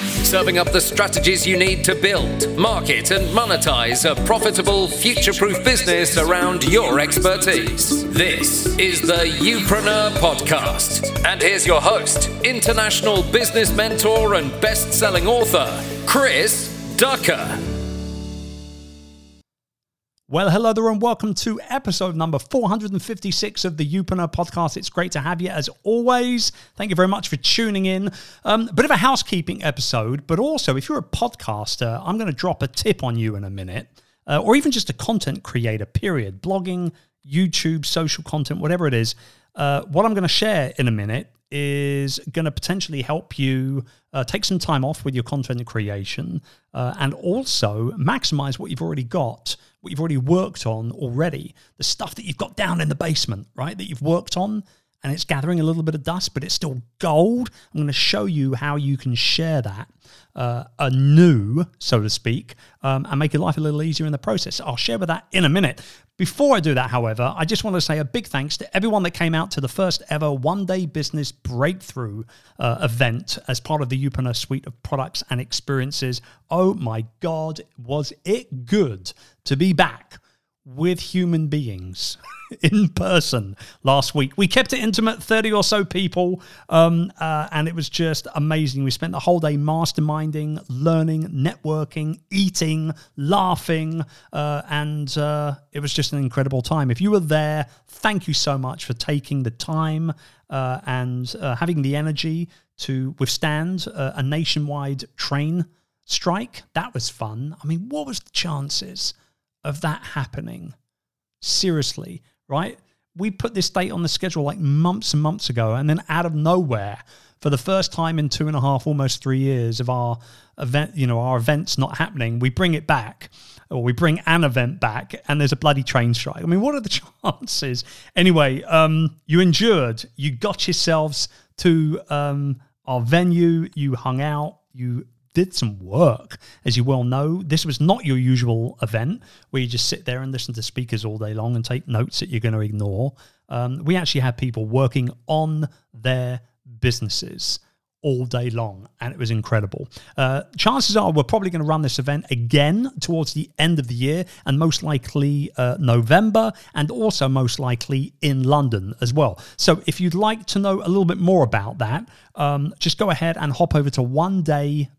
serving up the strategies you need to build, market, and monetize a profitable, future proof business around your expertise. This is the Youpreneur Podcast. And here's your host, international business mentor and best selling author, Chris Ducker. Well, hello there, and welcome to episode number 456 of the Youpreneur podcast. It's great to have you as always. Thank you very much for tuning in. Um, a bit of a housekeeping episode, but also if you're a podcaster, I'm going to drop a tip on you in a minute, uh, or even just a content creator, period. Blogging, YouTube, social content, whatever it is. Uh, what I'm going to share in a minute is going to potentially help you uh, take some time off with your content creation uh, and also maximize what you've already got, what you've already worked on already, the stuff that you've got down in the basement, right? That you've worked on and it's gathering a little bit of dust, but it's still gold. I'm going to show you how you can share that uh, anew, so to speak, um, and make your life a little easier in the process. I'll share with that in a minute. Before I do that, however, I just want to say a big thanks to everyone that came out to the first ever one day business breakthrough uh, event as part of the Youpreneur suite of products and experiences. Oh my God, was it good to be back with human beings in person last week. We kept it intimate, 30 or so people, um, uh, and it was just amazing. We spent the whole day masterminding, learning, networking, eating, laughing, uh, and uh, it was just an incredible time. If you were there, thank you so much for taking the time uh, and uh, having the energy to withstand uh, a nationwide train strike. That was fun. I mean, what was the chances? of that happening. Seriously, right? We put this date on the schedule like months and months ago, and then out of nowhere, for the first time in two and a half, almost three years of our event, you know, our events not happening, we bring it back, or we bring an event back, and there's a bloody train strike. I mean, what are the chances? Anyway, um, you endured, you got yourselves to um, our venue, you hung out, you did some work. As you well know, this was not your usual event where you just sit there and listen to speakers all day long and take notes that you're going to ignore. Um, we actually had people working on their businesses all day long, and it was incredible. Uh, chances are we're probably going to run this event again towards the end of the year, and most likely uh, November, and also most likely in London as well. So if you'd like to know a little bit more about that, um, just go ahead and hop over to one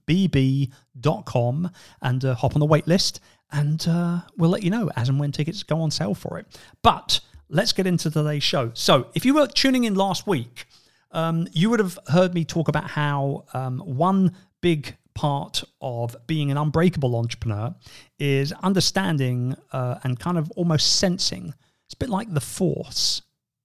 onedaybb.com and uh, hop on the wait list, and uh, we'll let you know as and when tickets go on sale for it. But let's get into today's show. So if you were tuning in last week, um, you would have heard me talk about how um, one big part of being an unbreakable entrepreneur is understanding uh, and kind of almost sensing. It's a bit like the force.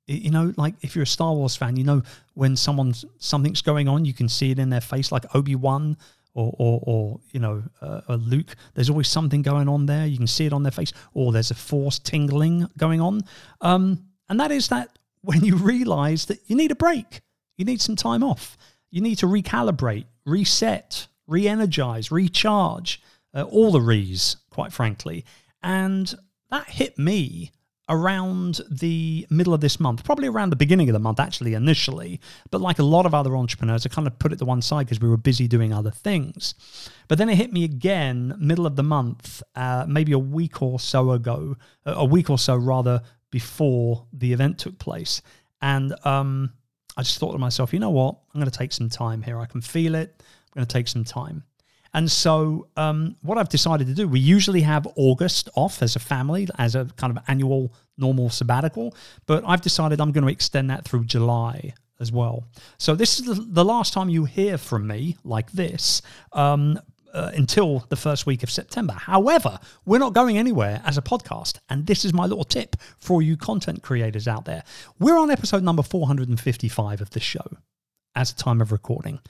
You know, like if you're a Star Wars fan, you know when someone's something's going on, you can see it in their face, like Obi Wan or, or, or, you know, uh, Luke. There's always something going on there. You can see it on their face, or there's a force tingling going on. Um, and that is that when you realize that you need a break. You need some time off. You need to recalibrate, reset, re energize, recharge, uh, all the re's, quite frankly. And that hit me around the middle of this month, probably around the beginning of the month, actually, initially. But like a lot of other entrepreneurs, I kind of put it to one side because we were busy doing other things. But then it hit me again, middle of the month, uh, maybe a week or so ago, a week or so rather before the event took place. And um, I just thought to myself, you know what? I'm going to take some time here. I can feel it. I'm going to take some time. And so, um, what I've decided to do, we usually have August off as a family, as a kind of annual normal sabbatical, but I've decided I'm going to extend that through July as well. So, this is the, last time you hear from me like this. Um, uh, until the first week of September. However, we're not going anywhere as a podcast. And this is my little tip for you content creators out there. We're on episode number 455 of this show as a time of recording.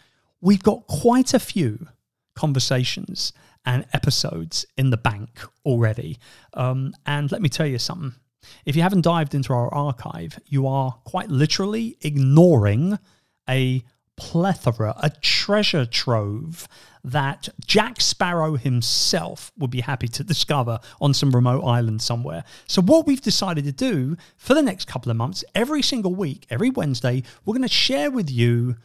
We've got quite a few conversations and episodes in the bank already. Um, and let me tell you something. If you haven't dived into our archive, you are quite literally ignoring a plethora, a treasure trove that Jack Sparrow himself would be happy to discover on some remote island somewhere. So, what we've decided to do for the next couple of months, every single week, every Wednesday, we're going to share with you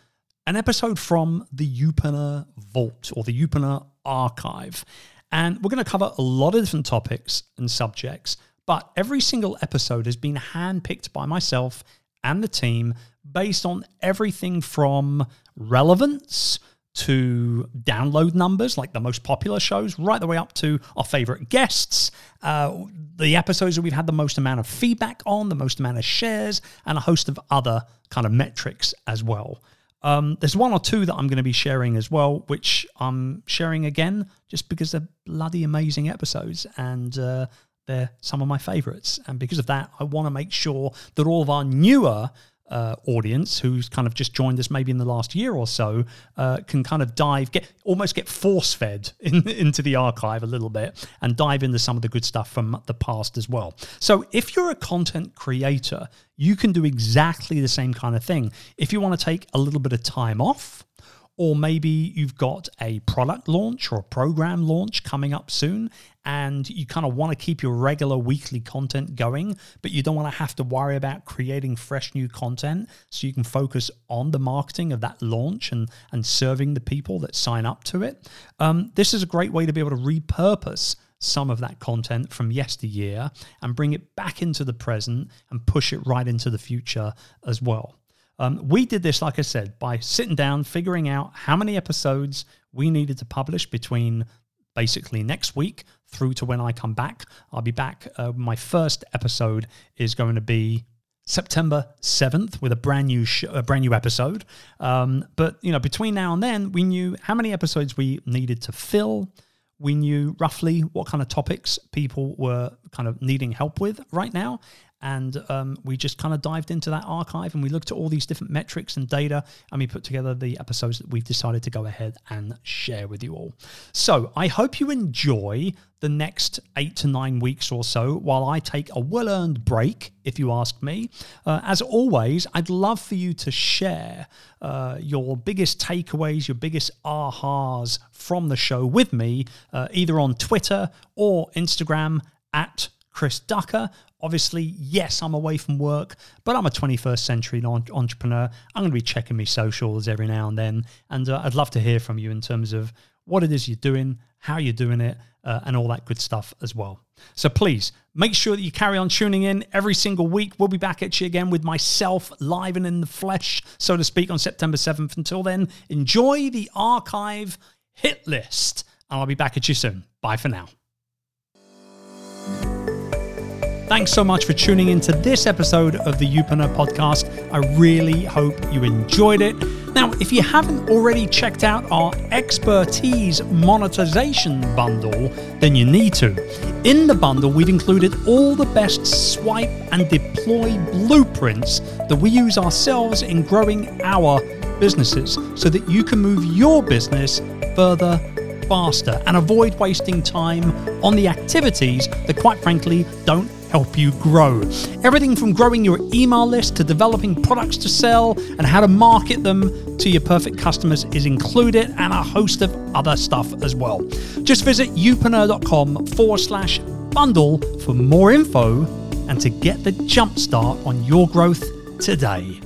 an episode from the Youpreneur Vault or the Youpreneur Archive. And we're going to cover a lot of different topics and subjects, but every single episode has been handpicked by myself and the team based on everything from relevance to download numbers, like the most popular shows, right the way up to our favorite guests, uh, the episodes that we've had the most amount of feedback on, the most amount of shares, and a host of other kind of metrics as well. Um, there's one or two that I'm going to be sharing as well, which I'm sharing again just because they're bloody amazing episodes and uh, they're some of my favorites. And because of that, I want to make sure that all of our newer uh, audience who's kind of just joined us maybe in the last year or so uh, can kind of dive, get almost get force fed in, into the archive a little bit and dive into some of the good stuff from the past as well. So if you're a content creator, you can do exactly the same kind of thing. If you want to take a little bit of time off, or maybe you've got a product launch or a program launch coming up soon and you kind of want to keep your regular weekly content going, but you don't want to have to worry about creating fresh new content so you can focus on the marketing of that launch and, and serving the people that sign up to it. Um, this is a great way to be able to repurpose some of that content from yesteryear and bring it back into the present and push it right into the future as well. Um, we did this, like I said, by sitting down, figuring out how many episodes we needed to publish between basically next week through to when I come back. I'll be back. Uh, my first episode is going to be September 7th with a brand new sh- a brand new episode. Um, but you know, between now and then, we knew how many episodes we needed to fill. We knew roughly what kind of topics people were kind of needing help with right now, and um, we just kind of dived into that archive and we looked at all these different metrics and data and we put together the episodes that we've decided to go ahead and share with you all. So I hope you enjoy the next eight to nine weeks or so while I take a well earned break, if you ask me. Uh, as always, I'd love for you to share uh, your biggest takeaways, your biggest ahas from the show with me, uh, either on Twitter or Instagram at Chris Ducker. Obviously, yes, I'm away from work, but I'm a 21st century entrepreneur. I'm going to be checking my socials every now and then. And uh, I'd love to hear from you in terms of what it is you're doing, how you're doing it, uh, and all that good stuff as well. So please make sure that you carry on tuning in every single week. We'll be back at you again with myself live and in the flesh, so to speak, on September 7th. Until then, enjoy the archive hit list, and I'll be back at you soon. Bye for now. Thanks so much for tuning in to this episode of the Youpreneur podcast. I really hope you enjoyed it. Now, if you haven't already checked out our expertise monetization bundle, then you need to. In the bundle, we've included all the best swipe and deploy blueprints that we use ourselves in growing our businesses so that you can move your business further faster and avoid wasting time on the activities that, quite frankly, don't help you grow. Everything from growing your email list to developing products to sell and how to market them to your perfect customers is included, and a host of other stuff as well. Just visit youpreneur.com forward slash bundle for more info and to get the jump start on your growth today.